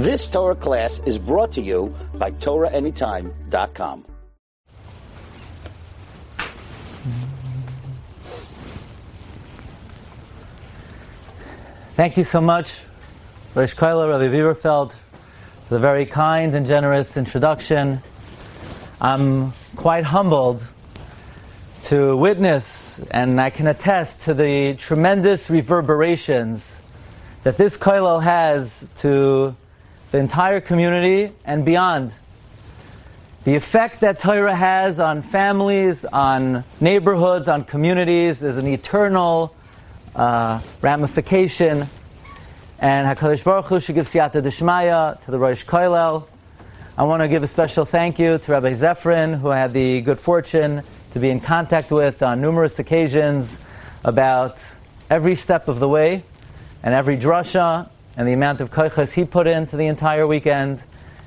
This Torah class is brought to you by TorahAnytime.com. Thank you so much, Rosh Koila, Rabbi Bieberfeld, for the very kind and generous introduction. I'm quite humbled to witness, and I can attest to the tremendous reverberations that this koilel has to the entire community and beyond. The effect that Torah has on families, on neighborhoods, on communities is an eternal uh, ramification. And HaKadosh Baruch Hu should give siyata d'shmaya to the Rosh Koilel. I want to give a special thank you to Rabbi Zefrin, who I had the good fortune to be in contact with on numerous occasions about every step of the way and every drasha and the amount of koiches he put into the entire weekend.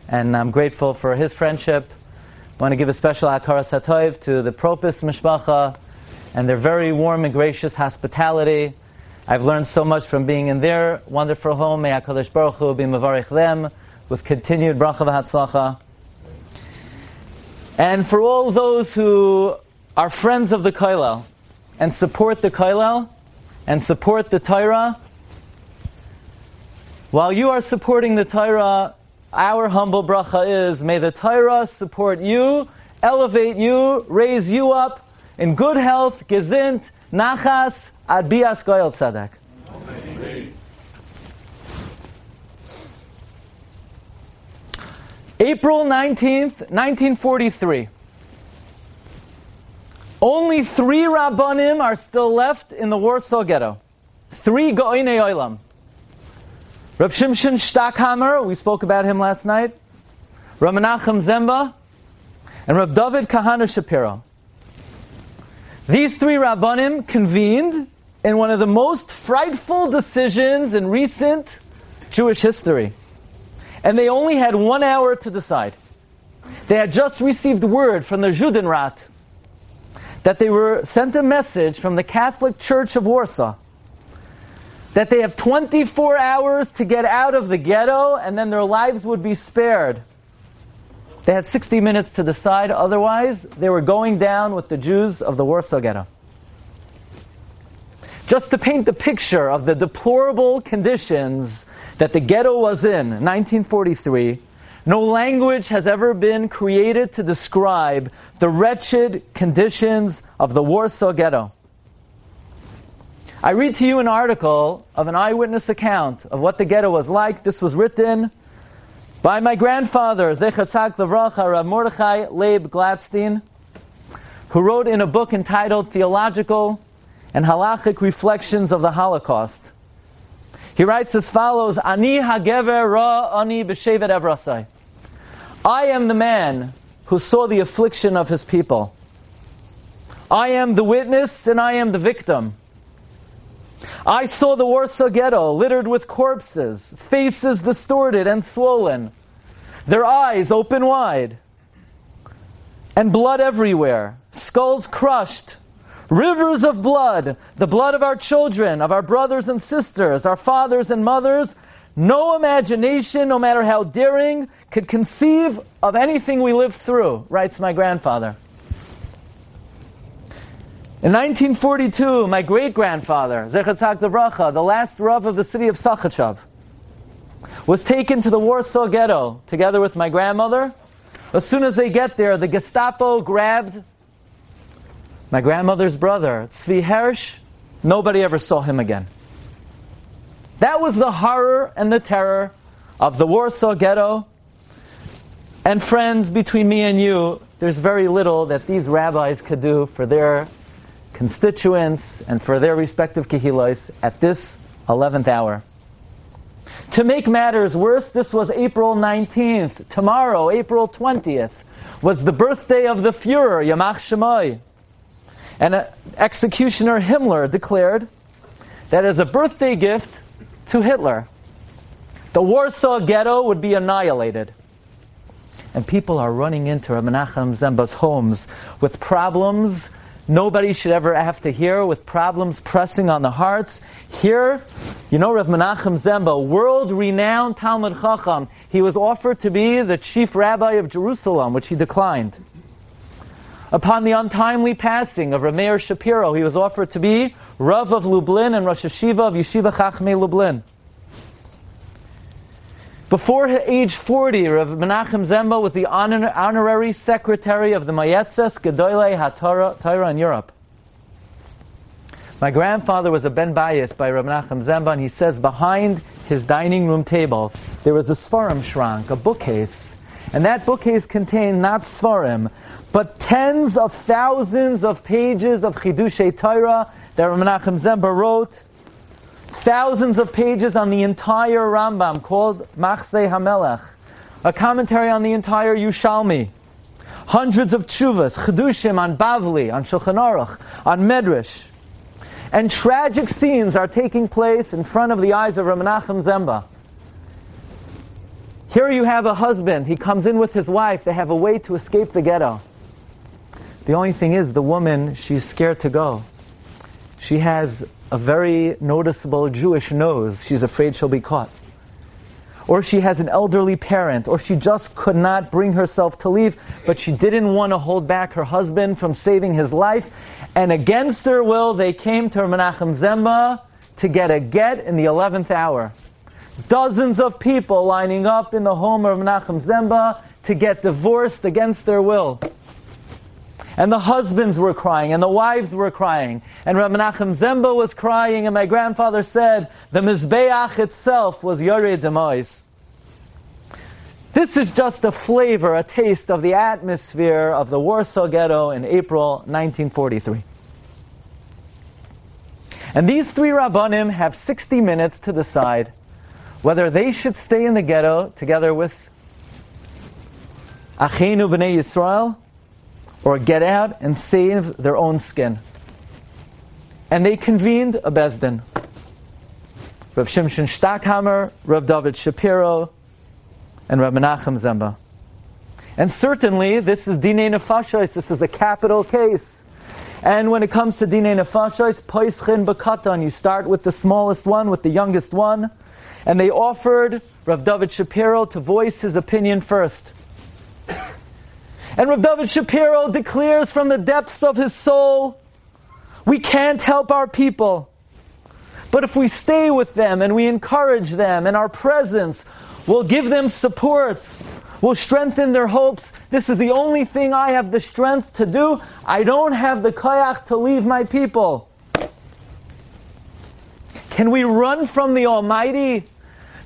And I'm grateful for his friendship. I want to give a special akara satoiv to the Propis Mishpacha and their very warm and gracious hospitality. I've learned so much from being in their wonderful home. May HaKadosh Baruch Hu be mavarich them with continued bracha v'hatzlacha. And for all those who are friends of the Koilel and support the Koilel and support the Torah, while you are supporting the Torah, our humble bracha is, may the Torah support you, elevate you, raise you up in good health, gezint, nachas, ad bias goyel tzedek. April 19th, 1943. Only three Rabbanim are still left in the Warsaw Ghetto. Three Go'inei Olam. Rab Shimshon Stockhammer, we spoke about him last night. Rab Menachem Zemba, and Rab David Kahana Shapiro. These three Rabbanim convened in one of the most frightful decisions in recent Jewish history. And they only had one hour to decide. They had just received word from the Judenrat that they were sent a message from the Catholic Church of Warsaw that they have 24 hours to get out of the ghetto and then their lives would be spared. They had 60 minutes to decide, otherwise, they were going down with the Jews of the Warsaw Ghetto. Just to paint the picture of the deplorable conditions that the ghetto was in, 1943, no language has ever been created to describe the wretched conditions of the Warsaw Ghetto. I read to you an article of an eyewitness account of what the ghetto was like. This was written by my grandfather, Zechatzak Levracha, Rav Mordechai Leib Glatstein, who wrote in a book entitled Theological and Halachic Reflections of the Holocaust. He writes as follows, Ani hagever ra ani b'shevet evrasai. I am the man who saw the affliction of his people. I am the witness and I am the victim. I saw the Warsaw Ghetto littered with corpses, faces distorted and swollen, their eyes open wide, and blood everywhere, skulls crushed, rivers of blood, the blood of our children, of our brothers and sisters, our fathers and mothers. No imagination, no matter how daring, could conceive of anything we lived through, writes my grandfather. In 1942, my great grandfather, Zechatzak Levracha, the last Rav of the city of Sachachav, was taken to the Warsaw Ghetto together with my grandmother. As soon as they get there, the Gestapo grabbed my grandmother's brother, Tzvi Hersh. Nobody ever saw him again. That was the horror and the terror of the Warsaw Ghetto. And friends, between me and you, there's very little that these rabbis could do for their constituents and for their respective kehilos at this 11th hour. To make matters worse, this was April 19th. Tomorrow, April 20th, was the birthday of the Fuhrer, Yamach Shemoy. And uh, executioner Himmler declared that as a birthday gift to Hitler, the Warsaw Ghetto would be annihilated. And people are running into Menachem Zemba's homes with problems nobody should ever have to hear with problems pressing on the hearts. Here, you know Rav Menachem Zemba, world-renowned Talmud Chacham, he was offered to be the chief rabbi of Jerusalem, which he declined. Upon the untimely passing of Rameir Shapiro, he was offered to be Rav of Lublin and Rosh Hashiva of Yeshiva Chachmei Lublin. Before age 40, Rav Menachem Zemba was the honor, honorary secretary of the Mayetzes Gedolei HaTorah in Europe. My grandfather was a Ben Bayis by Rav Menachem Zemba, and he says behind his dining room table there was a Svarim shrank, a bookcase. And that bookcase contained not Svarim, but tens of thousands of pages of Chidushei Torah that Rav Menachem Zemba wrote, thousands of pages on the entire Rambam called Machzei Hamelech, a commentary on the entire Yushalmi, hundreds of tshuvas, Chidushim on Bavli, on Shulchan Aruch, on Medrash. And tragic scenes are taking place in front of the eyes of Menachem Zemba. Here you have a husband, he comes in with his wife, they have a way to escape the ghetto. The only thing is, the woman, she's scared to go. She has a very noticeable Jewish nose. She's afraid she'll be caught. Or she has an elderly parent, or she just could not bring herself to leave, but she didn't want to hold back her husband from saving his life. And against her will, they came to Menachem Zemba to get a get in the 11th hour. Dozens of people lining up in the home of Menachem Zemba to get divorced against their will. And the husbands were crying, and the wives were crying, and Rabbi Menachem Zemba was crying, and my grandfather said the Mizbeach itself was Yoreh Demois. This is just a flavor, a taste of the atmosphere of the Warsaw Ghetto in April 1943. And these three Rabbanim have 60 minutes to decide whether they should stay in the ghetto together with Achenu B'nai Yisrael or get out and save their own skin. And they convened a Besdin. Rav Shimshon Stockhammer, Rav David Shapiro, and Rav Menachem Zemba. And certainly, this is Dine Nefashos, this is a capital case. And when it comes to Dine Nefashos, Poischin Bakatan, you start with the smallest one, with the youngest one. And they offered Rav David Shapiro to voice his opinion first. And Rav David Shapiro declares from the depths of his soul, we can't help our people. But if we stay with them and we encourage them and our presence will give them support, will strengthen their hopes, this is the only thing I have the strength to do. I don't have the kayak to leave my people. Can we run from the Almighty?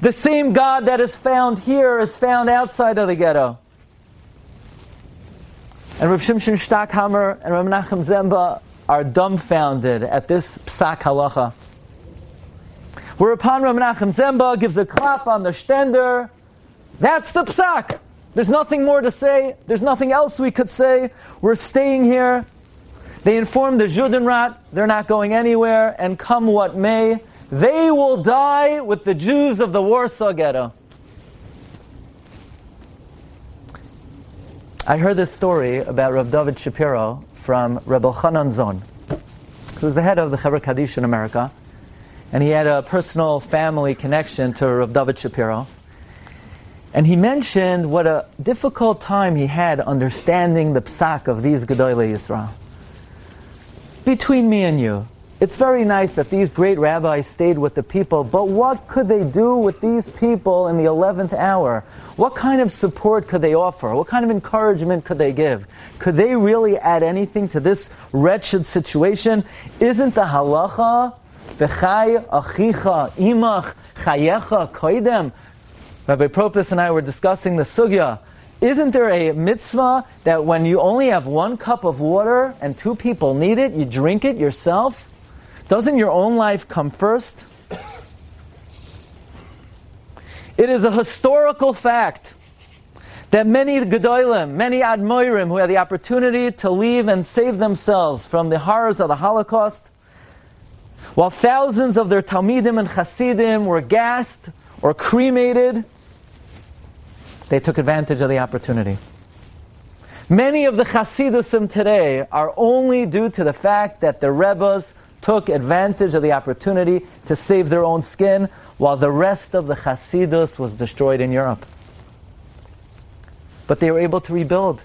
The same God that is found here is found outside of the ghetto. And Rav Shimshon Stockhammer and Rav Menachem Zemba are dumbfounded at this psak halacha. Whereupon Rav Menachem Zemba gives a clap on the stender. That's the psak. There's nothing more to say. There's nothing else we could say. We're staying here. They inform the Judenrat they're not going anywhere, and come what may, they will die with the Jews of the Warsaw Ghetto. I heard this story about Rav David Shapiro from Rebbe Chanan Zohn, who's the head of the Chevra Kaddish in America, and he had a personal family connection to Rav David Shapiro. And he mentioned what a difficult time he had understanding the psak of these Gedolei Yisrael. Between me and you, it's very nice that these great rabbis stayed with the people, but what could they do with these people in the 11th hour? What kind of support could they offer? What kind of encouragement could they give? Could they really add anything to this wretched situation? Isn't the halacha, v'chay achicha imach chayecha koidem? Rabbi Propus and I were discussing the sugya. Isn't there a mitzvah that when you only have one cup of water and two people need it, you drink it yourself? Doesn't your own life come first? It is a historical fact that many Gedolim, many Admoirim who had the opportunity to leave and save themselves from the horrors of the Holocaust, while thousands of their Talmidim and Hasidim were gassed or cremated, they took advantage of the opportunity. Many of the Hasidusim today are only due to the fact that the Rebbes took advantage of the opportunity to save their own skin, while the rest of the Hasidus was destroyed in Europe. But they were able to rebuild.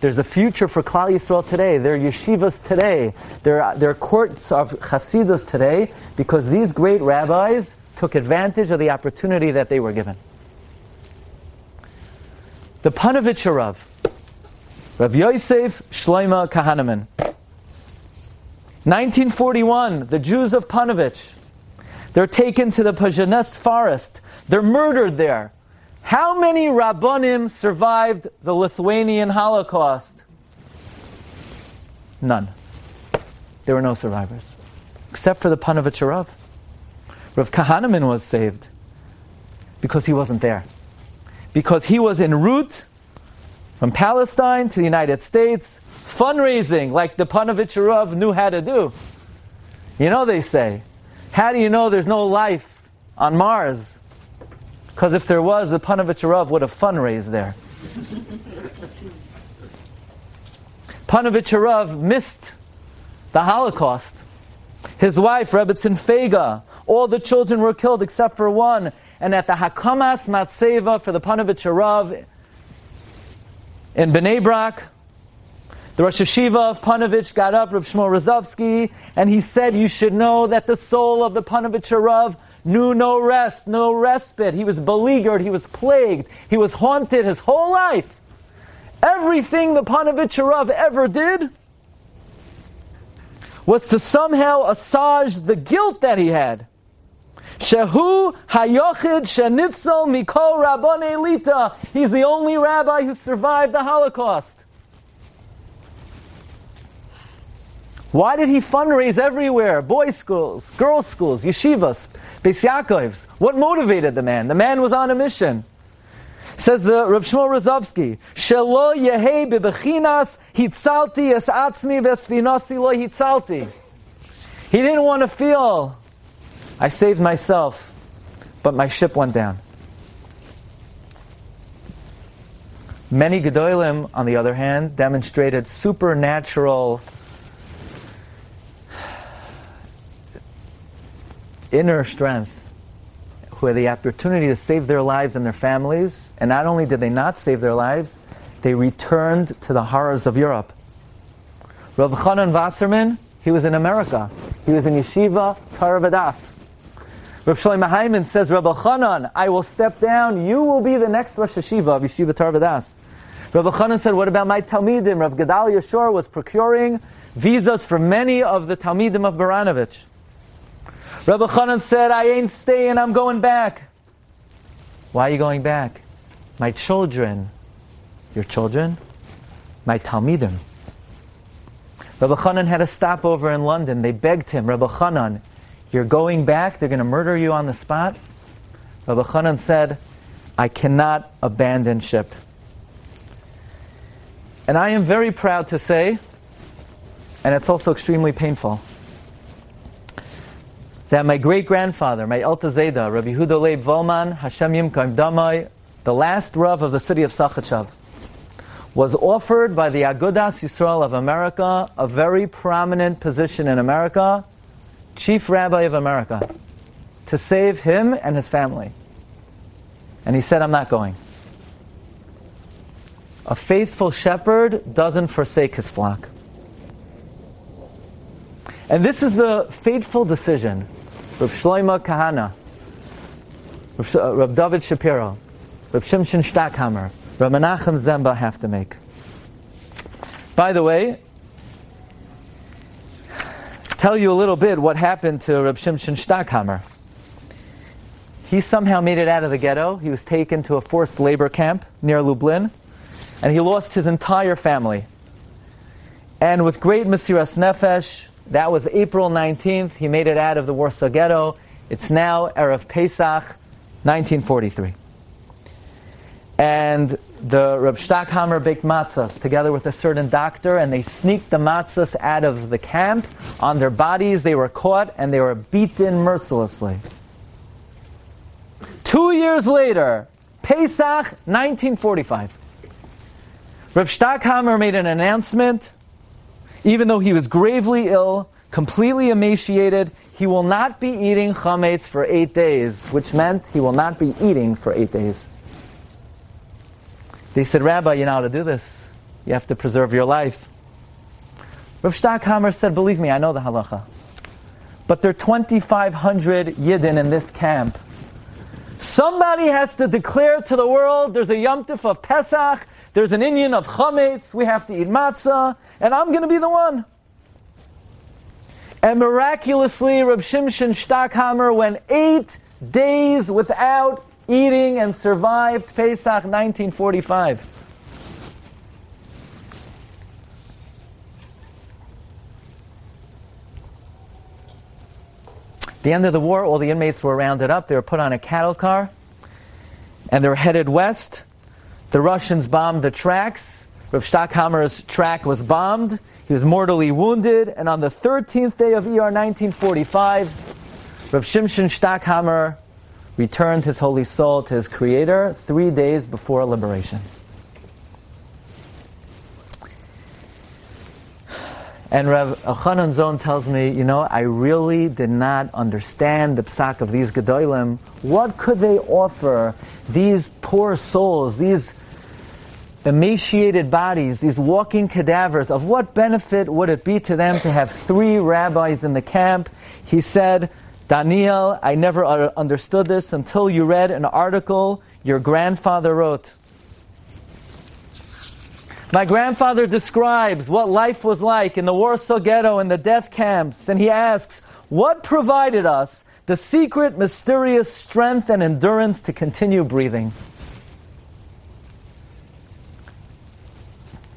There's a future for Klal Yisrael today. There are yeshivas today. There are, there are courts of Hasidus today because these great rabbis took advantage of the opportunity that they were given. The Panovich Rav, Rav Yosef Shloima Kahaneman. 1941, the Jews of Panovich. They're taken to the Pajanes forest. They're murdered there. How many Rabbanim survived the Lithuanian Holocaust? None. There were no survivors. Except for the Panovich Rav. Rav Kahaneman was saved because he wasn't there. Because he was en route from Palestine to the United States, fundraising like the Panovich Rav knew how to do. You know, they say, how do you know there's no life on Mars? Because if there was, the Panovich Rav would have fundraised there. Panovich Rav missed the Holocaust. His wife, Rebbetzin Fega, all the children were killed except for one. And at the Hakamas Matseva for the Panovich Rav in Bnei Brak, the Rosh Hashiva of Panovich got up, Rav Shmuel Rozovsky, and he said, You should know that the soul of the Panovich knew no rest, no respite. He was beleaguered, he was plagued, he was haunted his whole life. Everything the Panovich ever did was to somehow assuage the guilt that he had. Shehu hayochid shenitzol mikol rabbon elita. He's the only rabbi who survived the Holocaust. Why did he fundraise everywhere? Boys' schools, girls' schools, yeshivas, Beis Yaakovs. What motivated the man? The man was on a mission. Says the Rav Shmuel Rozovsky, Shelo yehei bebechinas hitzalti es atzmi lo hitzalti. He didn't want to feel, I saved myself, but my ship went down. Many Gedolim, on the other hand, demonstrated supernatural inner strength, who had the opportunity to save their lives and their families. And not only did they not save their lives, they returned to the horrors of Europe. Rav Chanan Wasserman, he was in America. He was in Yeshiva Torah Vodaas. Rav Shlomo Hyman says, Rabbi Chanan, I will step down. You will be the next Rosh Yeshiva of Yeshiva Torah Vodaas. Rabbi Chanan said, what about my Talmidim? Rav Gedalia Schorr was procuring visas for many of the Talmidim of Baranovich. Rabbi Chanan said, I ain't staying, I'm going back. Why are you going back? My children. Your children? My Talmidim. Rabbi Chanan had a stopover in London. They begged him, Rabbi Chanan, you're going back, they're going to murder you on the spot. Rabbi Chanan said, I cannot abandon ship. And I am very proud to say, and it's also extremely painful, that my great grandfather, my Alta Zeda, Rabbi Huda Leib Volman, Hashem Yimkaim Damai, the last Rav of the city of Sachachav, was offered by the Agudas Yisrael of America a very prominent position in America, Chief Rabbi of America, to save him and his family. And he said, I'm not going. A faithful shepherd doesn't forsake his flock. And this is the fateful decision Rav Shloima Kahana, Rav, uh, David Shapiro, Rav Shimshon Stockhammer, Rav Menachem Zemba have to make. By the way, tell you a little bit what happened to Rav Shimshon Stockhammer. He somehow made it out of the ghetto. He was taken to a forced labor camp near Lublin, and he lost his entire family. And with great Mesiras Nefesh, that was April 19th. He made it out of the Warsaw Ghetto. It's now Erev Pesach, 1943. And the Reb Stockhammer baked matzahs together with a certain doctor, and they sneaked the matzahs out of the camp. On their bodies, they were caught and they were beaten mercilessly. Two years later, Pesach, 1945. Rav Stockhammer made an announcement, even though he was gravely ill, completely emaciated, he will not be eating chametz for eight days, which meant he will not be eating for eight days. They said, Rabbi, you know how to do this. You have to preserve your life. Rav Stockhammer said, believe me, I know the halacha. But there are 2,500 Yidden in this camp. Somebody has to declare to the world there's a Yom Tif of Pesach, there's an Indian of Chametz, we have to eat matzah, and I'm going to be the one. And miraculously, Reb Shimshon Stockhammer went eight days without eating and survived Pesach 1945. the end of the war, all the inmates were rounded up. They were put on a cattle car, and they were headed west. The Russians bombed the tracks. Rav Stockhammer's track was bombed. He was mortally wounded, and on the 13th day of ER 1945, Rav Shimshon Stockhammer returned his holy soul to his Creator three days before liberation. And Rav Elchanan Zohn tells me, you know, I really did not understand the psak of these Gedolim. What could they offer these poor souls, these emaciated bodies, these walking cadavers? Of what benefit would it be to them to have three rabbis in the camp? He said, Daniel, I never understood this until you read an article your grandfather wrote. My grandfather describes what life was like in the Warsaw Ghetto and the death camps, and he asks, What provided us the secret, mysterious strength and endurance to continue breathing?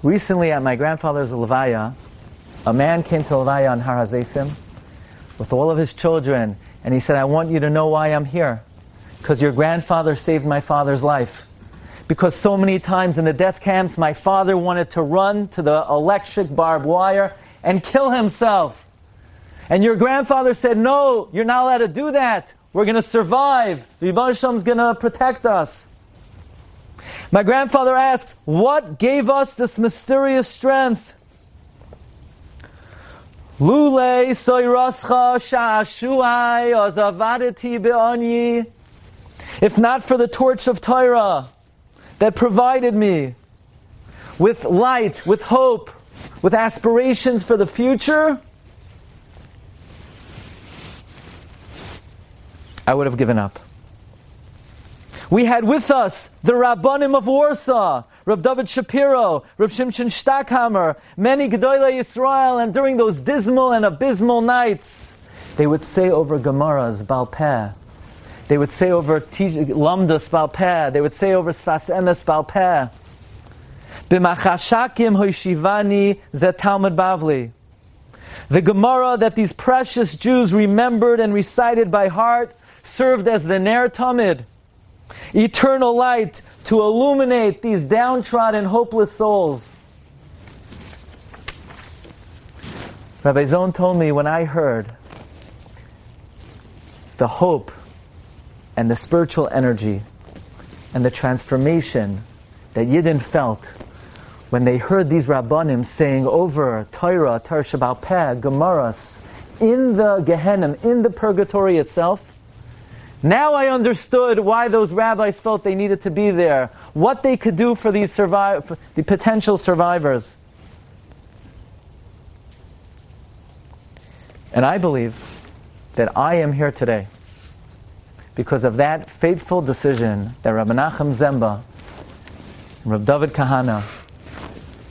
Recently, at my grandfather's Levaya, a man came to Levaya on Har HaZeisim with all of his children, and he said, I want you to know why I'm here. Because your grandfather saved my father's life because so many times in the death camps, my father wanted to run to the electric barbed wire and kill himself. And your grandfather said, No, you're not allowed to do that. We're going to survive. The is going to protect us. My grandfather asked, What gave us this mysterious strength? Lule. If not for the torch of Torah, that provided me with light, with hope, with aspirations for the future, I would have given up. We had with us the Rabbanim of Warsaw, Rab David Shapiro, Rab Shimshon Stockhammer, many Gedolei Yisrael, and during those dismal and abysmal nights, they would say over Gemara's Balpeh, they would say over Lamdas Balpeh. They would say over Sfas Emes Balpeh. B'machashakim hoishivani ze Talmud Bavli. The Gemara that these precious Jews remembered and recited by heart served as the Ner Tamid, eternal light to illuminate these downtrodden, hopeless souls. Rabbi Zohn told me when I heard the hope and the spiritual energy and the transformation that Yidden felt when they heard these Rabbanim saying over Torah, Torah Sheba'al Peh, Gemaras, in the Gehenna, in the purgatory itself. Now I understood why those rabbis felt they needed to be there, what they could do for these survive, the potential survivors. And I believe that I am here today because of that fateful decision that Rabbi Nachum Zemba, and Rabbi David Kahana,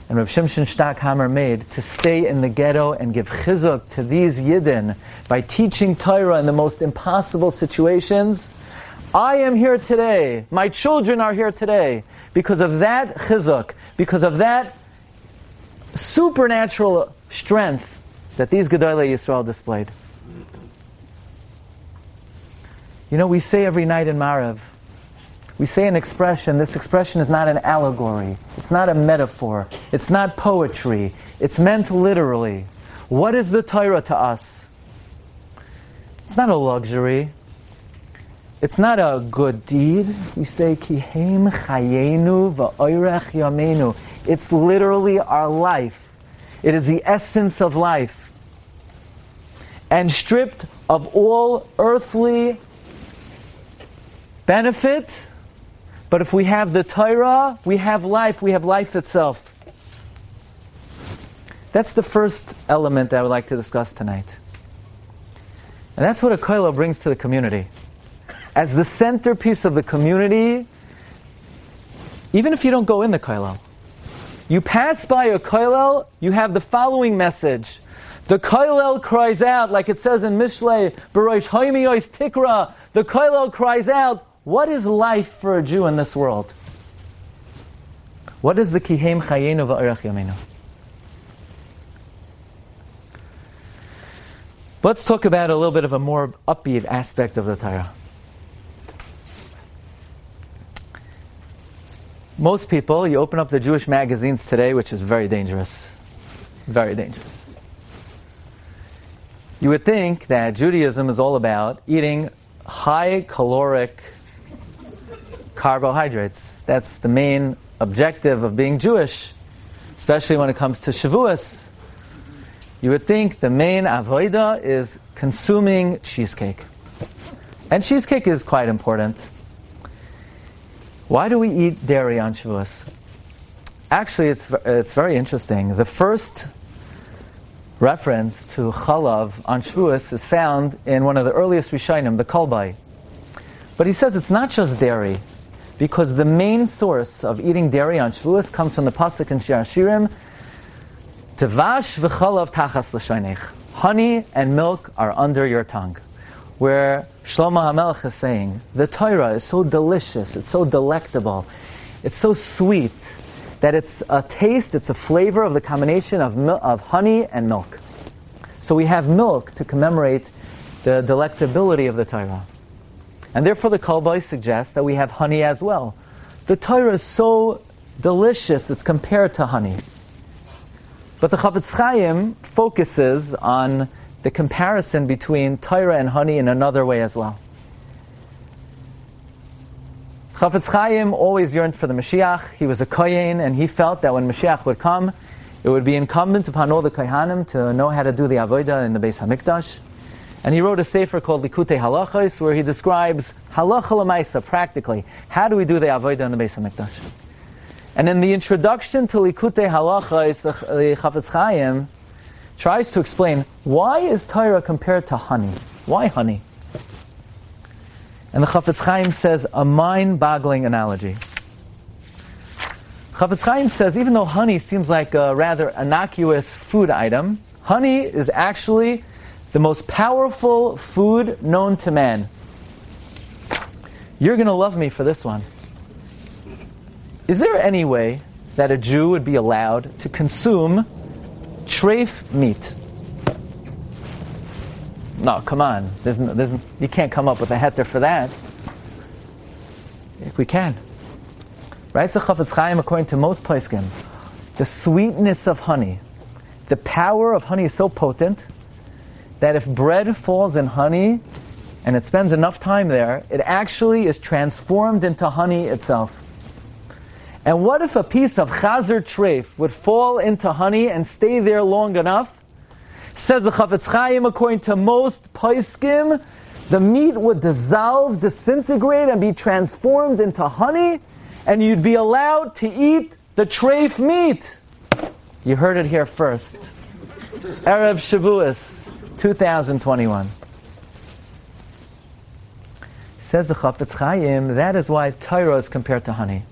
and Rabbi Shimshon Stockhammer made to stay in the ghetto and give chizuk to these Yidden by teaching Torah in the most impossible situations. I am here today. My children are here today because of that chizuk, because of that supernatural strength that these Gedolei Yisrael displayed. You know, we say every night in Maariv, we say an expression, this expression is not an allegory, it's not a metaphor, it's not poetry, it's meant literally. What is the Torah to us? It's not a luxury. It's not a good deed. We say, Kihem chayenu va'oirech yamenu. It's literally our life. It is the essence of life. And stripped of all earthly benefit, but if we have the Torah, we have life, we have life itself. That's the first element that I would like to discuss tonight. And that's what a koilo brings to the community. As the centerpiece of the community, even if you don't go in the koilo, you pass by a koilel, you have the following message. The koilel cries out, like it says in Mishlei, Barosh Haimiyos Tikra, the koilel cries out, what is life for a Jew in this world? What is the kihem chayenu va'arach yamenu? Let's talk about a little bit of a more upbeat aspect of the Torah. Most people, you open up the Jewish magazines today, which is very dangerous. Very dangerous. You would think that Judaism is all about eating high caloric carbohydrates. That's the main objective of being Jewish, especially when it comes to Shavuos. You would think the main avoida is consuming cheesecake. And cheesecake is quite important. Why do we eat dairy on Shavuos? Actually, it's, it's very interesting. The first reference to chalav on Shavuos is found in one of the earliest Rishonim, the Kolbai. But he says it's not just dairy, because the main source of eating dairy on Shavuos comes from the pasuk in Shir Hashirim, Tevash v'chalav tachas l'shaynech. Honey and milk are under your tongue. Where Shlomo HaMelech is saying, the Torah is so delicious, it's so delectable, it's so sweet, that it's a taste, it's a flavor of the combination of, mil- of honey and milk. So we have milk to commemorate the delectability of the Torah. And therefore the Kolbai suggests that we have honey as well. The Torah is so delicious, it's compared to honey. But the Chafetz Chaim focuses on the comparison between Torah and honey in another way as well. Chafetz Chaim always yearned for the Mashiach. He was a Kohen, and he felt that when Mashiach would come, it would be incumbent upon all the Kohanim to know how to do the Avodah in the Beis Hamikdash. And he wrote a sefer called Likutei Halachos, where he describes halacha lemaisa, practically. How do we do the Avodah in the Beis Hamikdash? And in the introduction to Likutei Halachos, the Chafetz Chaim tries to explain why is Torah compared to honey? Why honey? And the Chafetz Chaim says a mind-boggling analogy. Chafetz Chaim says even though honey seems like a rather innocuous food item, honey is actually the most powerful food known to man. You're going to love me for this one. Is there any way that a Jew would be allowed to consume treif meat? No, come on. There's no, there's, you can't come up with a heter for that. If we can. Right? So Chafetz Chaim, according to most poskim, the sweetness of honey, the power of honey is so potent that if bread falls in honey and it spends enough time there, it actually is transformed into honey itself. And what if a piece of chazer treif would fall into honey and stay there long enough? Says the Chafetz Chaim, according to most poiskim, the meat would dissolve, disintegrate, and be transformed into honey, and you'd be allowed to eat the treif meat. You heard it here first. Erev Shavuos, 2021. Says the Chafetz Chaim, that is why Torah is compared to honey.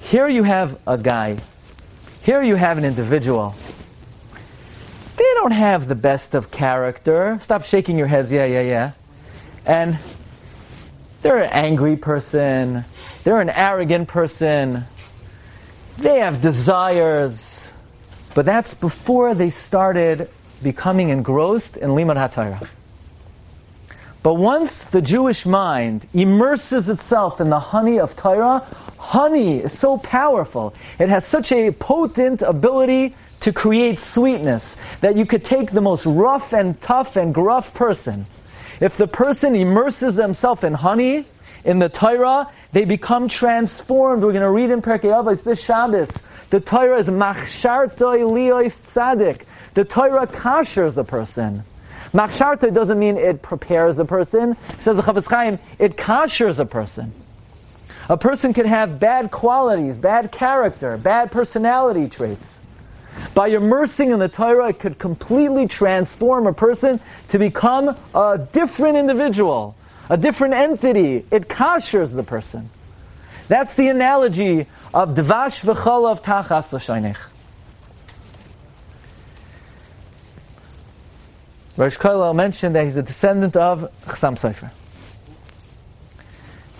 Here you have a guy. Here you have an individual. They don't have the best of character. Stop shaking your heads. Yeah, yeah, yeah. And they're an angry person. They're an arrogant person. They have desires. But that's before they started becoming engrossed in Limud HaTorah. But once the Jewish mind immerses itself in the honey of Torah, honey is so powerful. It has such a potent ability to create sweetness that you could take the most rough and tough and gruff person. If the person immerses themselves in honey, in the Torah, they become transformed. We're going to read in Perkei Avos this Shabbos. The Torah is machshartoi liois tzadik. The Torah kashers a person. Machshartoi doesn't mean it prepares a person. says the Chafetz Chaim, it kashers a person. A person can have bad qualities, bad character, bad personality traits. By immersing in the Torah, it could completely transform a person to become a different individual, a different entity. It kashers the person. That's the analogy of Dvash v'chalav tachas l'shaynech. Rosh Kollel mentioned that he's a descendant of Chassam Sofer.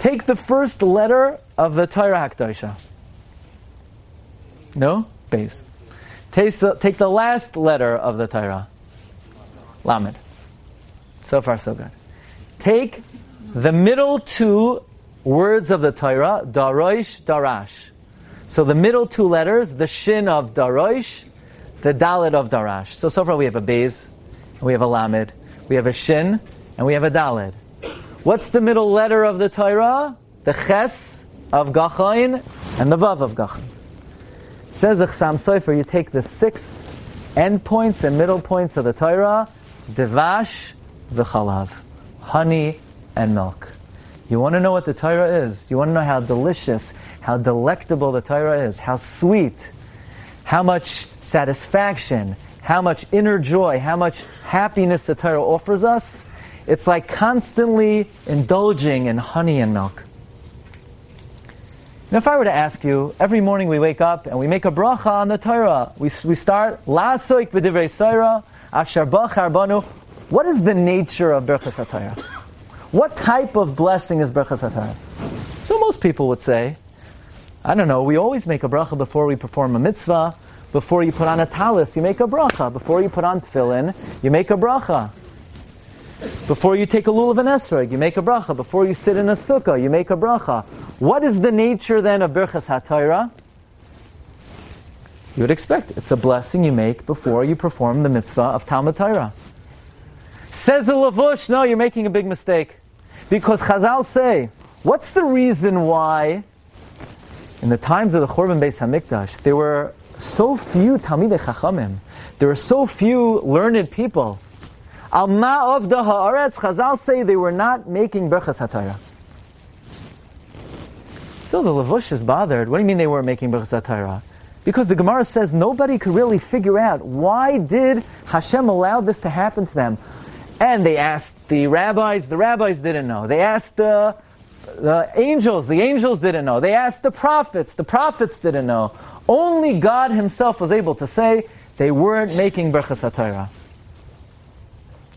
Take the first letter of the Torah Hakdosha. No? Base. Take the, take the last letter of the Torah. Lamed. So far, so good. Take the middle two words of the Torah, Darosh, Darash. So the middle two letters, the Shin of Darosh, the Dalet of Darash. So so far we have a Bez, we have a Lamed, we have a Shin, and we have a Dalet. What's the middle letter of the Torah? The Ches of Gachain and the Vav of Gachain. Says the Chassam Sofer, you take the six end points and middle points of the Torah, Devash v'chalav, honey and milk. You want to know what the Torah is. You want to know how delicious, how delectable the Torah is, how sweet, how much satisfaction, how much inner joy, how much happiness the Torah offers us. It's like constantly indulging in honey and milk. Now, if I were to ask you, every morning we wake up and we make a bracha on the Torah. We, we start, La'asoik b'divrei Torah, asher bach What is the nature of Berchas HaTorah? What type of blessing is Berchas HaTorah? So most people would say, I don't know, we always make a bracha before we perform a mitzvah. Before you put on a talis, you make a bracha. Before you put on tefillin, you make a bracha. Before you take a lulav and esrog, you make a bracha. Before you sit in a sukkah, you make a bracha. What is the nature then of Birchas HaTorah? You would expect it's a blessing you make before you perform the mitzvah of Talmud Torah. Says the Lavush, no, you're making a big mistake. Because Chazal say, what's the reason why in the times of the Churban Beis Hamikdash, there were so few Talmidei Chachamim, there are so few learned people Al ma'av da haaretz, Chazal say they were not making berachas hatayra. Still, the Lavush is bothered. What do you mean they weren't making berachas hatayra? Because the Gemara says nobody could really figure out why did Hashem allow this to happen to them. And they asked the rabbis, the rabbis didn't know. They asked the, the angels, the angels didn't know. They asked the prophets, the prophets didn't know. Only God Himself was able to say they weren't making berachas hatayra.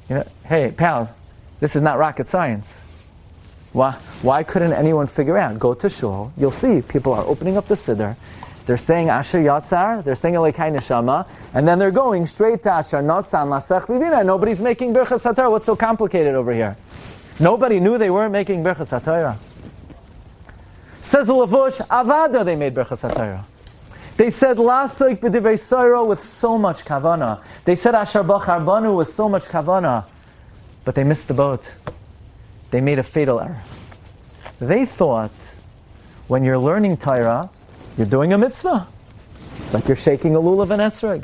You know, hey, pal, this is not rocket science. Why, why couldn't anyone figure out? Go to shul, you'll see people are opening up the siddur, they're saying Asher Yatzar, they're saying Elekai Neshama, and then they're going straight to Asher Nosan Lasech Livina. Nobody's making Birchas HaTorah. What's so complicated over here? Nobody knew they weren't making Birchas HaTorah. Says the Lavush, Avada they made Birchas HaTorah. They said Lasoik b'divrei Soiro with so much kavana. They said Asher Banu with so much kavana. But they missed the boat. They made a fatal error. They thought when you're learning Torah, you're doing a mitzvah. It's like you're shaking a lulav and esrog.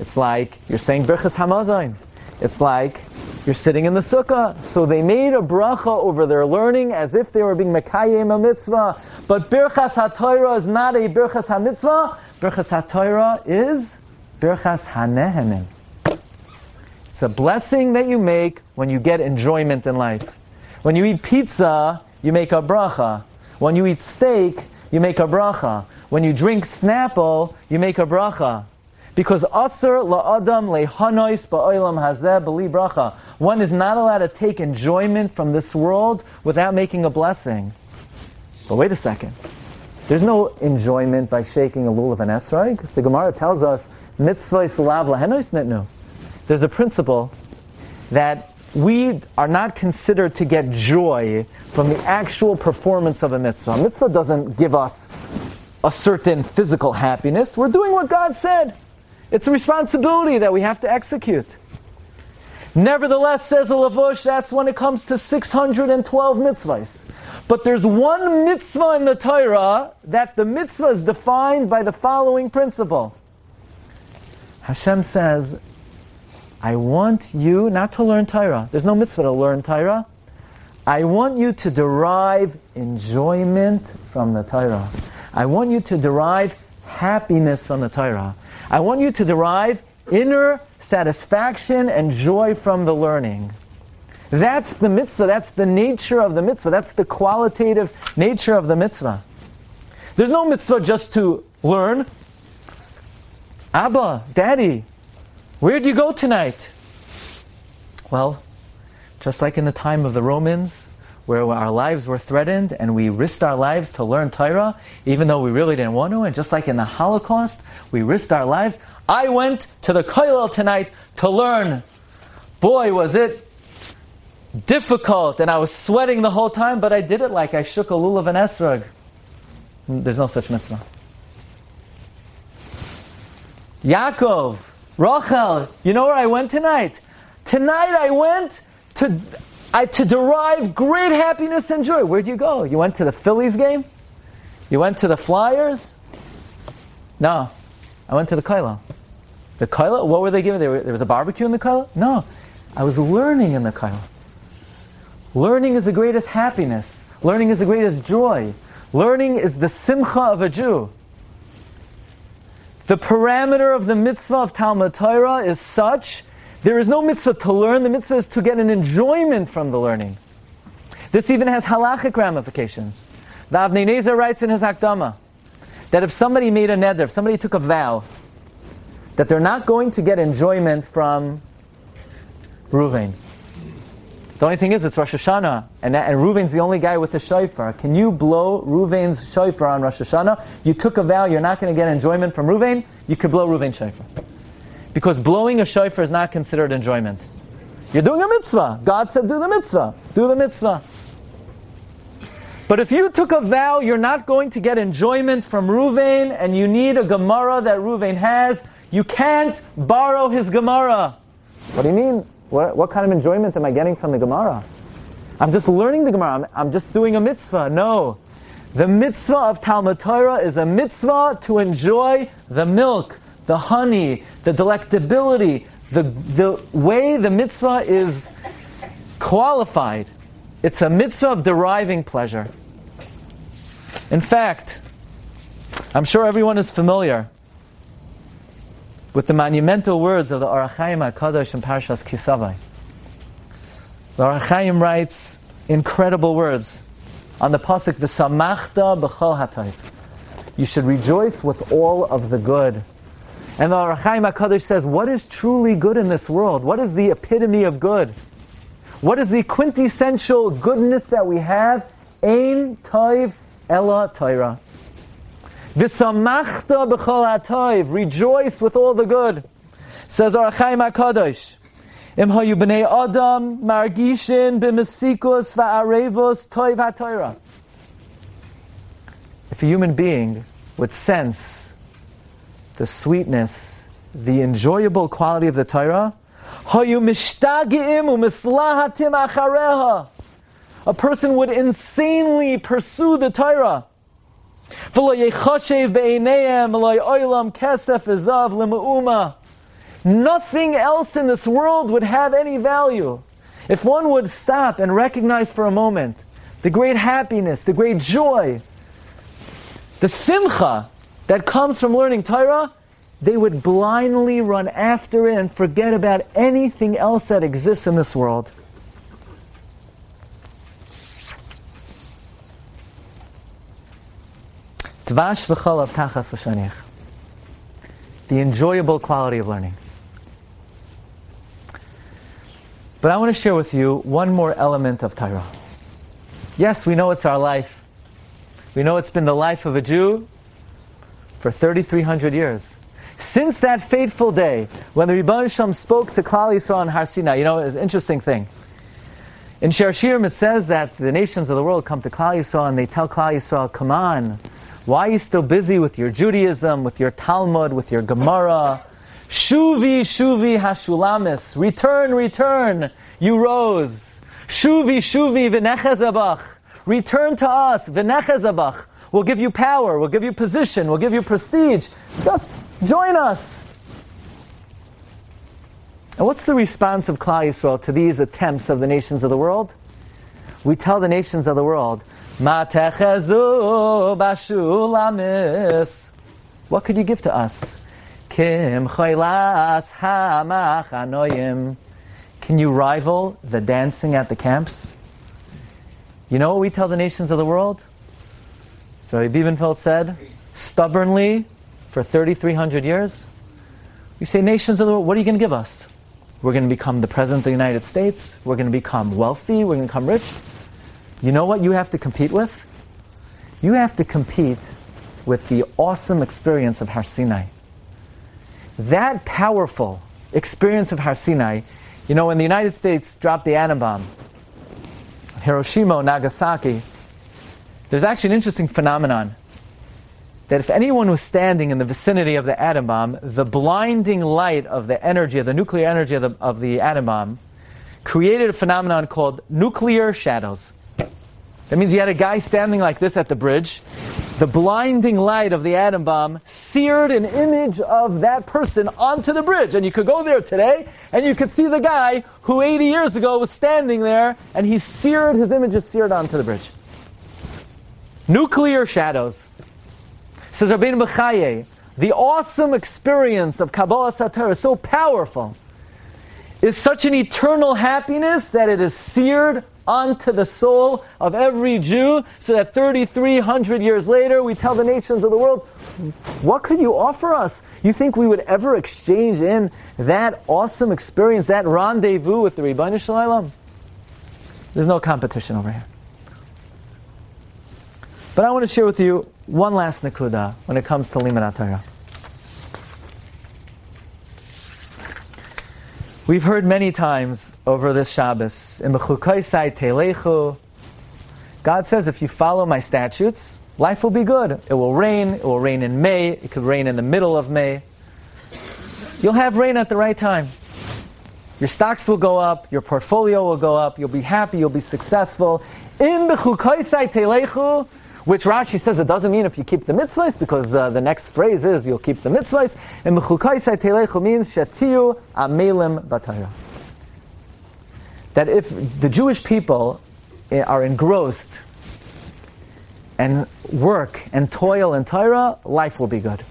It's like you're saying Birchas Hamazon. It's like you're sitting in the sukkah. So they made a bracha over their learning as if they were being Mekayim a mitzvah. But Birchas HaTorah is not a Birchas HaMitzvah. Birchas HaTorah is Birchas HaNehenim. It's a blessing that you make when you get enjoyment in life. When you eat pizza, you make a bracha. When you eat steak, you make a bracha. When you drink Snapple, you make a bracha. Because asr la'adam lehanois ba'olam hazeh b'li bracha. One is not allowed to take enjoyment from this world without making a blessing. But wait a second. There's no enjoyment by shaking a lulav and esrog. The Gemara tells us, mitzvah lav lahenois nitnu. There's a principle that we are not considered to get joy from the actual performance of a mitzvah. A mitzvah doesn't give us a certain physical happiness. We're doing what God said. It's a responsibility that we have to execute. Nevertheless, says the Lavush, that's when it comes to 612 mitzvahs. But there's one mitzvah in the Torah that the mitzvah is defined by the following principle. Hashem says, I want you not to learn Torah. There's no mitzvah to learn Torah. I want you to derive enjoyment from the Torah. I want you to derive happiness from the Torah. I want you to derive inner satisfaction and joy from the learning. That's the mitzvah. That's the nature of the mitzvah. That's the qualitative nature of the mitzvah. There's no mitzvah just to learn. Abba, Daddy, where'd you go tonight? Well, just like in the time of the Romans, where our lives were threatened and we risked our lives to learn Torah, even though we really didn't want to, and just like in the Holocaust, we risked our lives. I went to the kollel tonight to learn. Boy, was it difficult, and I was sweating the whole time, but I did it like I shook a lulav and esrog. Mm, there's no such mitzvah. Yaakov, Rachel, you know where I went tonight? Tonight I went to, I, to derive great happiness and joy. Where'd you go? You went to the Phillies game? You went to the Flyers? No, I went to the kollel. The kollel, what were they giving? There, there was a barbecue in the kollel? No, I was learning in the kollel. Learning is the greatest happiness. Learning is the greatest joy. Learning is the simcha of a Jew. The parameter of the mitzvah of Talmud Torah is such there is no mitzvah to learn, the mitzvah is to get an enjoyment from the learning. This even has halachic ramifications. The Avnei Nezer writes in his Hakdama that if somebody made a neder, if somebody took a vow, that they're not going to get enjoyment from Ruvain. The only thing is, it's Rosh Hashanah, and, and the only guy with a shofar. Can you blow Ruvain's shofar on Rosh Hashanah? You took a vow, you're not going to get enjoyment from Ruvain, you could blow Ruvain's shofar. Because blowing a shofar is not considered enjoyment. You're doing a mitzvah. God said, do the mitzvah. Do the mitzvah. But if you took a vow, you're not going to get enjoyment from Ruvain, and you need a Gemara that Ruvain has. You can't borrow his Gemara. What do you mean? What, what kind of enjoyment am I getting from the Gemara? I'm just learning the Gemara. I'm, I'm just doing a mitzvah. No. The mitzvah of Talmud Torah is a mitzvah to enjoy the milk, the honey, the delectability, the, the way the mitzvah is qualified. It's a mitzvah of deriving pleasure. In fact, I'm sure everyone is familiar with the monumental words of the Ohr HaChaim HaKadosh in Parashas Kisavai. The Ohr HaChaim writes incredible words on the pasuk V'samachta b'chol hatayv. You should rejoice with all of the good. And the Ohr HaChaim HaKadosh says, what is truly good in this world? What is the epitome of good? What is the quintessential goodness that we have? Ein toiv ella Torah. V'samachta b'chol ha'toiv. Rejoice with all the good. Says Ohr HaChaim HaKadosh. Im hayu b'nei adam margishin b'mesikus va'arevos toiv ha'toira. If a human being would sense the sweetness, the enjoyable quality of the Torah. A person would insanely pursue the Torah. Nothing else in this world would have any value. If one would stop and recognize for a moment the great happiness, the great joy, the simcha that comes from learning Torah, they would blindly run after it and forget about anything else that exists in this world. The enjoyable quality of learning. But I want to share with you one more element of Torah. Yes, we know it's our life. We know it's been the life of a Jew for 3,300 years. Since that fateful day when the Rebbe Shem spoke to Klal Yisrael on Har Sinai, you know, it's an interesting thing. In Shir it says that the nations of the world come to Klal Yisrael and they tell Klal Yisrael, come on, why are you still busy with your Judaism, with your Talmud, with your Gemara? Shuvi, Shuvi, Hashulamis. Return, return, you rose. Shuvi, Shuvi, V'nechezabach. Return to us, V'nechezabach. We'll give you power, we'll give you position, we'll give you prestige. Just join us. And what's the response of Klal Yisrael to these attempts of the nations of the world? We tell the nations of the world, what could you give to us? Kim Can you rival the dancing at the camps? You know what we tell the nations of the world? So Biebenfeld said, stubbornly, for 3,300 years, we say, nations of the world, what are you going to give us? We're going to become the President of the United States. We're going to become wealthy. We're going to become rich. You know what you have to compete with? You have to compete with the awesome experience of Har Sinai. That powerful experience of Har Sinai, you know, when the United States dropped the atom bomb, Hiroshima, Nagasaki, there's actually an interesting phenomenon that if anyone was standing in the vicinity of the atom bomb, the blinding light of the energy, of the nuclear energy of the, of the atom bomb, created a phenomenon called nuclear shadows. That means you had a guy standing like this at the bridge. The blinding light of the atom bomb seared an image of that person onto the bridge. And you could go there today and you could see the guy who 80 years ago was standing there and he seared, his image seared onto the bridge. Nuclear shadows. Says Rabbeinu Bechaye, the awesome experience of Kabbalah Satar is so powerful, is such an eternal happiness that it is seared onto the soul of every Jew, so that 3,300 years later we tell the nations of the world, what could you offer us? You think we would ever exchange in that awesome experience, that rendezvous with the Shel Olam? There's no competition over here. But I want to share with you one last nakuda when it comes to Limud Torah. We've heard many times over this Shabbos, in Telechu, God says, if you follow my statutes, life will be good. It will rain. It will rain in May. It could rain in the middle of May. You'll have rain at the right time. Your stocks will go up. Your portfolio will go up. You'll be happy. You'll be successful. In Telechu, which Rashi says it doesn't mean if you keep the mitzvahs, because uh, the next phrase is you'll keep the mitzvahs. And mechukaisai telechu means shatiu amelim batayah. That if the Jewish people eh, are engrossed and work and toil in Torah, life will be good.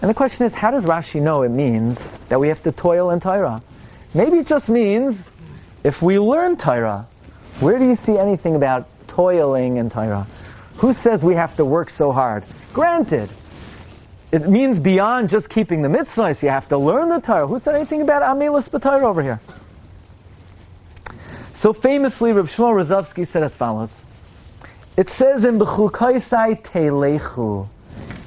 And the question is, how does Rashi know it means that we have to toil in Torah? Maybe it just means if we learn Torah. Where do you see anything about toiling in Torah? Who says we have to work so hard? Granted, it means beyond just keeping the mitzvahs. You have to learn the Torah. Who said anything about Amilas B'Torah over here? So famously, Reb Shmuel Rozovsky said as follows. It says in B'chukaisai Telechu,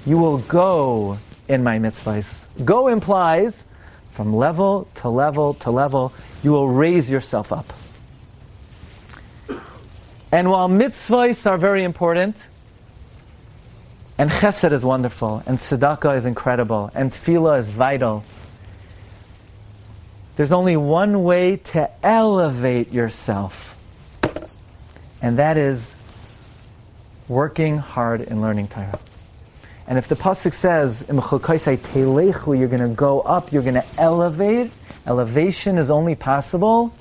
you will go in my mitzvahs. Go implies from level to level to level, you will raise yourself up. And while mitzvahs are very important, and chesed is wonderful, and tzedakah is incredible, and tefillah is vital, there's only one way to elevate yourself, and that is working hard in learning Torah. And if the pasuk says, you're going to go up, you're going to elevate, elevation is only possible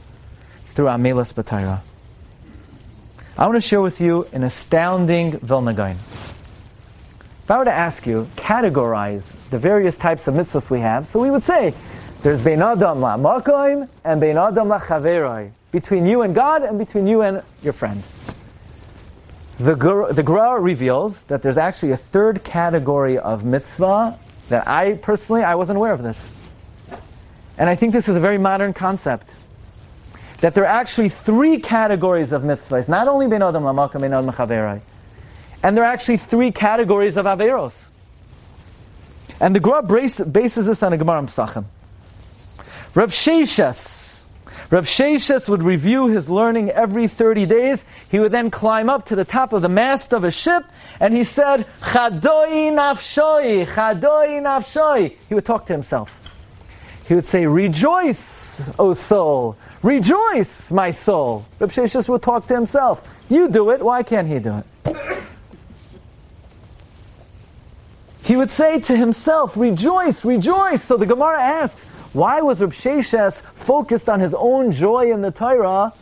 through Amilas B'Torah. I want to share with you an astounding Vilna Gaon. If I were to ask you, categorize the various types of mitzvahs we have, so we would say, there's Bein Adam la'makoim and Bein Adam la'chaveroi, between you and God and between you and your friend. The, the Gra reveals that there's actually a third category of mitzvah that I personally, I wasn't aware of this. And I think this is a very modern concept that there are actually three categories of mitzvahs, not only ben adam lamakam ben adam chaverai, and there are actually three categories of averos. And the Gra bases this on a Gemara Psachim. Rav Sheshes, Rav Sheshes would review his learning every 30 days. He would then climb up to the top of the mast of a ship, and he said, Chadoi nafshoi, chadoi nafshoi. He would talk to himself. he would say, Rejoice, O soul! Rejoice, my soul! Reb Sheshes would talk to himself. You do it, why can't he do it? He would say to himself, Rejoice, rejoice! So the Gemara asks, why was Reb Sheshes focused on his own joy in the Torah?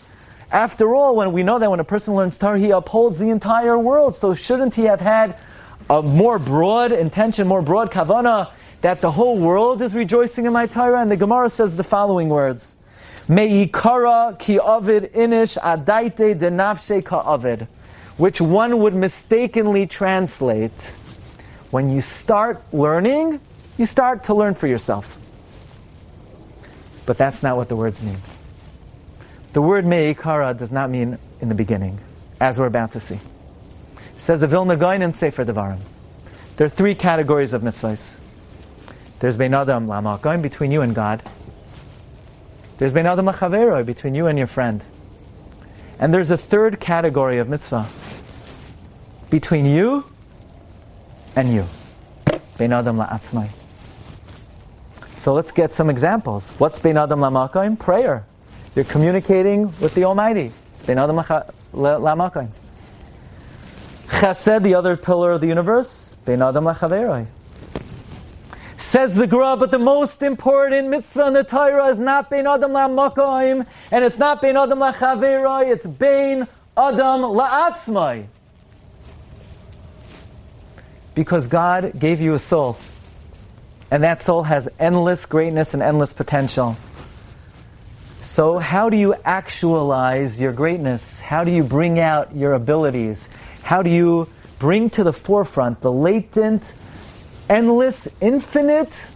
After all, when we know that when a person learns Torah, he upholds the entire world. So shouldn't he have had a more broad intention, more broad kavana, that the whole world is rejoicing in my Torah? And the Gemara says the following words. Me'ikara ki avid inish adaite denafshe ka avid. Which one would mistakenly translate. When you start learning, you start to learn for yourself. But that's not what the words mean. The word me'ikara does not mean in the beginning, as we're about to see. It says a Vilna Gaon in Sefer Devarim. There are three categories of mitzvahs. There's Bein Adam Lamakayim, between you and God. There's Bein Adam Lachaveroi, between you and your friend. And there's a third category of mitzvah, between you and you. Bein Adam La'atzmai. So let's get some examples. What's Bein Adam Lamakayim? Prayer. You're communicating with the Almighty. Bein Adam Lamakayim. Chesed, the other pillar of the universe. Bein Adam Lachaveroi. Says the Gra, but the most important mitzvah in the Torah is not Bein Adam Lamakayim, and it's not Bein Adam Lachaveroi, it's Bein Adam La'atzmai. Because God gave you a soul. And that soul has endless greatness and endless potential. So, how do you actualize your greatness? How do you bring out your abilities? How do you bring to the forefront the latent, endless, infinite,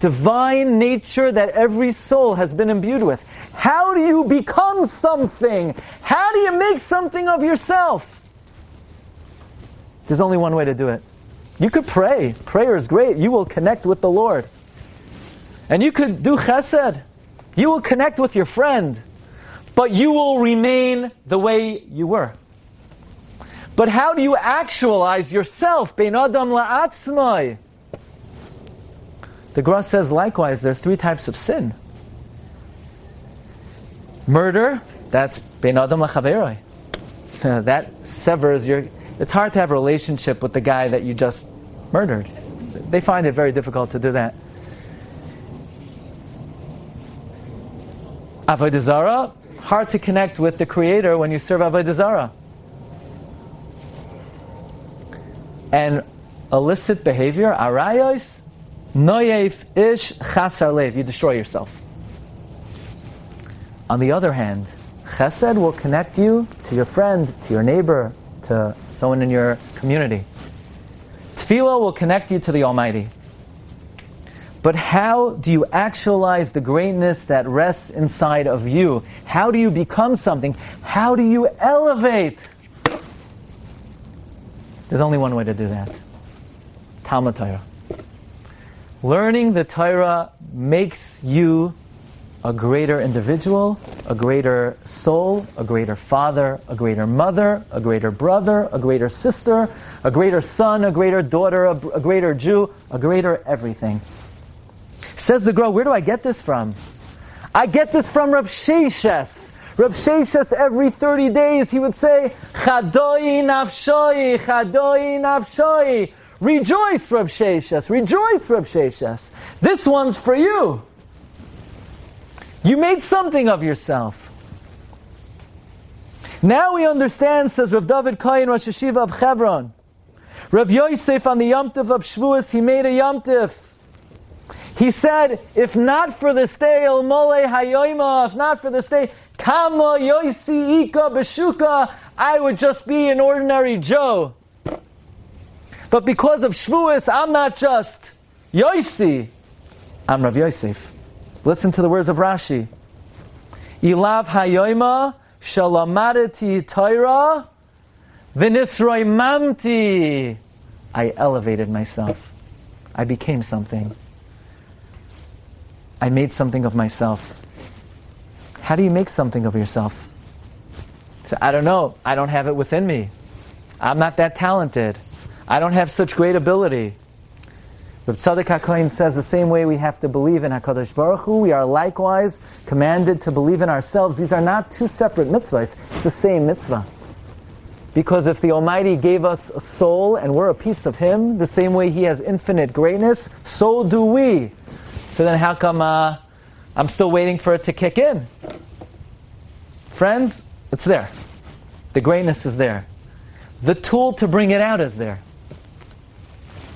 divine nature that every soul has been imbued with? How do you become something? How do you make something of yourself? There's only one way to do it. You could pray. Prayer is great. You will connect with the Lord. And you could do chesed. You will connect with your friend. But you will remain the way you were. But how do you actualize yourself? Bein adam la'atzmai. The Gra says likewise, there are three types of sin. Murder, that's bein adam la'chaveroi. that severs your it's hard to have a relationship with the guy that you just murdered. They find it very difficult to do that. Avodah hard to connect with the Creator when you serve Avodah. And illicit behavior, arayos, noyef ish chasar lev, you destroy yourself. On the other hand, chesed will connect you to your friend, to your neighbor, to someone in your community. Tefillah will connect you to the Almighty. But how do you actualize the greatness that rests inside of you? How do you become something? How do you elevate? There's only one way to do that. Talmud Torah. Learning the Torah makes you a greater individual, a greater soul, a greater father, a greater mother, a greater brother, a greater sister, a greater son, a greater daughter, a, a greater Jew, a greater everything. Says the Gra, where do I get this from? I get this from Rav Sheshes. Rav Sheshes, every 30 days, he would say, Chadoi nafshoi, chadoi nafshoi. Rejoice, Rav Sheshes. Rejoice, Rav Sheshes. This one's for you. You made something of yourself. Now we understand, says Rav David Kayin, Rosh Yeshiva of Chevron. Rav Yosef on the Yomtiv of Shavuos, he made a Yomtiv. He said, if not for this day, El Mole Hayoima, if not for this day, Kama Yoisi Ika Beshuka, I would just be an ordinary Joe. But because of Shavuos, I'm not just Yoisi, I'm Rav Yosef. Listen to the words of Rashi. Ilav hayoima shalamadati Torah mamti. I elevated myself. I became something. I made something of myself. How do you make something of yourself? So, I don't know. I don't have it within me. I'm not that talented. I don't have such great ability. Rav Tzadok HaKohen says the same way we have to believe in HaKadosh Baruch Hu, we are likewise commanded to believe in ourselves. These are not two separate mitzvahs, it's the same mitzvah. Because if the Almighty gave us a soul and we're a piece of Him, the same way He has infinite greatness, so do we. So then how come uh, I'm still waiting for it to kick in? Friends, it's there. The greatness is there. The tool to bring it out is there.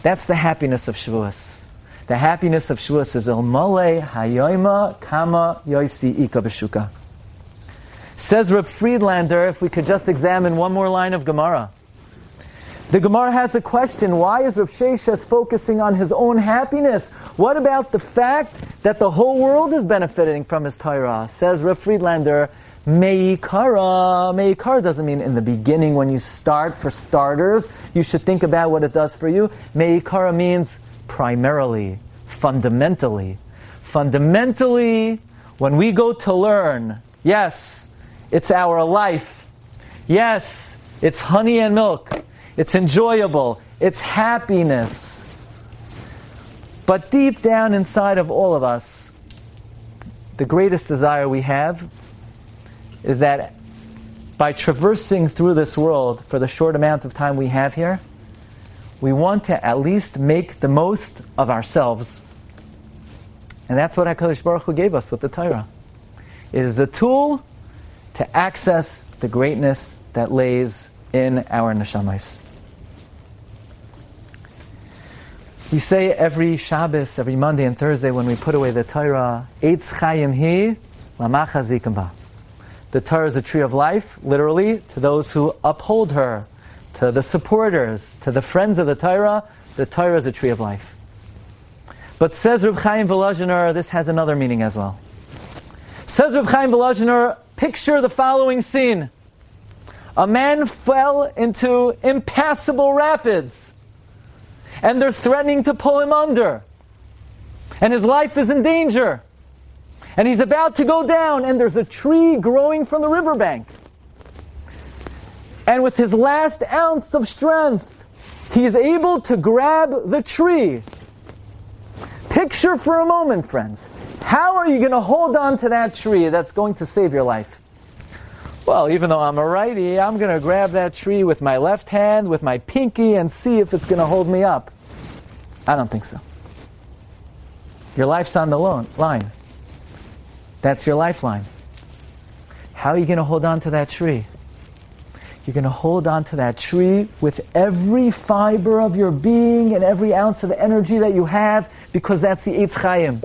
That's the happiness of Shavuos. The happiness of Shavuos is El Male Hayoima Kama Yoisi Ika. Says Reb Friedlander, if we could just examine one more line of Gemara. The Gemara has a question. Why is Reb Sheshes focusing on his own happiness? What about the fact that the whole world is benefiting from his Torah? Says Reb Friedlander, Meikara. Meikara doesn't mean in the beginning when you start. For starters, you should think about what it does for you. Meikara means primarily, fundamentally. Fundamentally, when we go to learn, yes, it's our life. Yes, it's honey and milk. It's enjoyable. It's happiness. But deep down inside of all of us, the greatest desire we have is that by traversing through this world for the short amount of time we have here, we want to at least make the most of ourselves. And that's what HaKadosh Baruch Hu gave us with the Torah. It is a tool to access the greatness that lays in our neshamas. We say every Shabbos, every Monday and Thursday when we put away the Torah, Eitz Chayim Hi, Lamacha The Torah is a tree of life, literally, to those who uphold her, to the supporters, to the friends of the Torah. The Torah is a tree of life. But says Reb Chaim Volozhiner, this has another meaning as well. Says Reb Chaim Volozhiner, picture the following scene. A man fell into impassable rapids and they're threatening to pull him under. And his life is in danger. And he's about to go down, and there's a tree growing from the riverbank. And with his last ounce of strength, he is able to grab the tree. Picture for a moment, friends. How are you going to hold on to that tree that's going to save your life? Well, even though I'm a righty, I'm going to grab that tree with my left hand, with my pinky, and see if it's going to hold me up. I don't think so. Your life's on the line. That's your lifeline. How are you going to hold on to that tree? You're going to hold on to that tree with every fiber of your being and every ounce of energy that you have because that's the Eitz Chaim.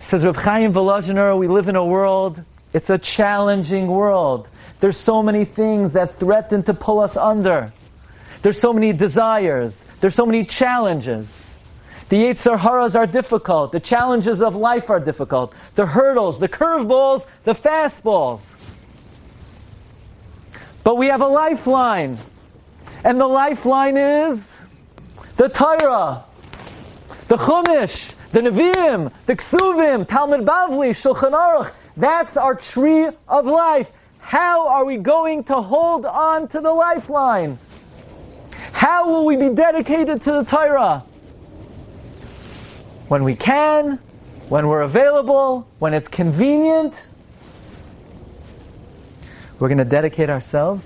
Says Rav Chaim Volozhiner, we live in a world it's a challenging world. There's so many things that threaten to pull us under. There's so many desires. There's so many challenges. The Yetzer Haras are difficult. The challenges of life are difficult. The hurdles, the curveballs, the fastballs. But we have a lifeline. And the lifeline is the Torah, the Chumash, the Nevi'im, the Ksuvim, Talmud Bavli, Shulchan Aruch, that's our tree of life. How are we going to hold on to the lifeline? How will we be dedicated to the Torah? When we can, when we're available, when it's convenient. We're going to dedicate ourselves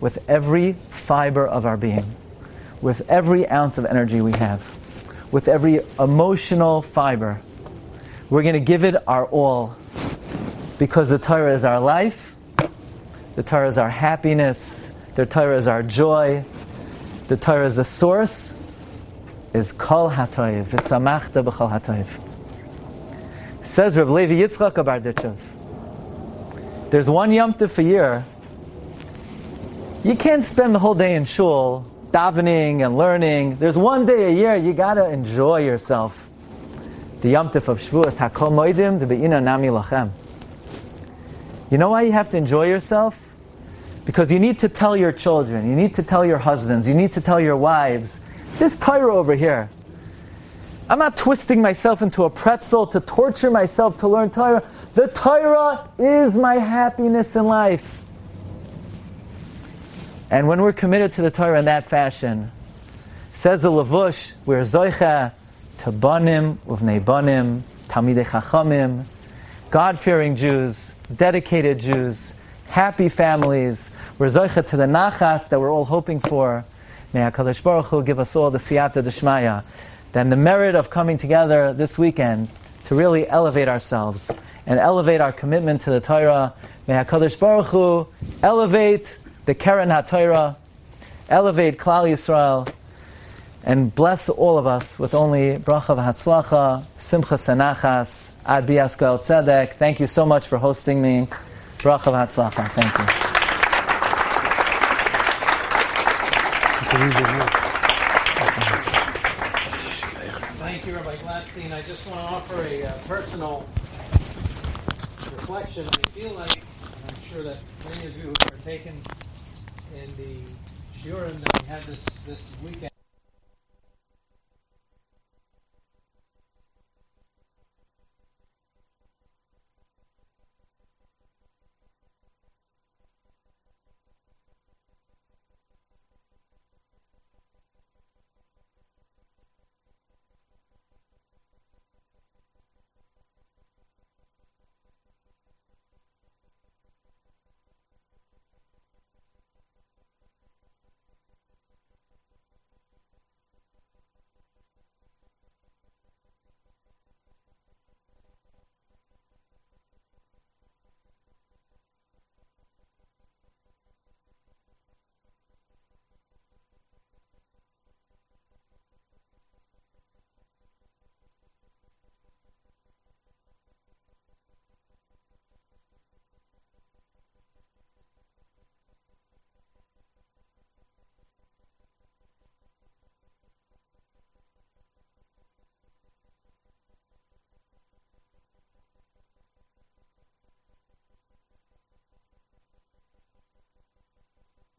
with every fiber of our being, with every ounce of energy we have, with every emotional fiber. We're going to give it our all because the Torah is our life, the Torah is our happiness, the Torah is our joy, the Torah is the source, is Kol HaToiv, V'tzamachta B'chol HaToiv. Says Reb Levi Yitzchak Abarditchev, there's one Yom Tov a year, you can't spend the whole day in shul davening and learning. There's one day a year you gotta enjoy yourself. The Yom Tov of Shavuos, Hakol Moedim, the Be'ina Nami Lachem. You know why you have to enjoy yourself? Because you need to tell your children, you need to tell your husbands, you need to tell your wives, this Torah over here. I'm not twisting myself into a pretzel to torture myself to learn Torah. The Torah is my happiness in life. And when we're committed to the Torah in that fashion, Says the Lavush, we're Zoicha to Banim, Uvnei Banim, Talmidei Chachamim, God-fearing Jews, dedicated Jews, happy families. We're Zoicha to the Nachas that we're all hoping for. May HaKadosh Baruch Hu give us all the Siyata Deshmaya. Then the merit of coming together this weekend to really elevate ourselves and elevate our commitment to the Torah. May HaKadosh Baruch Hu elevate the Keren HaTorah, elevate Klal Yisrael, and bless all of us with only bracha v'hatzlacha, simcha sanachas, ad biasko tzedek. Thank you so much for hosting me. Bracha v'hatzlacha. Thank you. Thank you, Rabbi Glatstein. I just want to offer a uh, personal reflection. I feel like, and I'm sure that many of you who are taken in the shiurim that we had this, this weekend.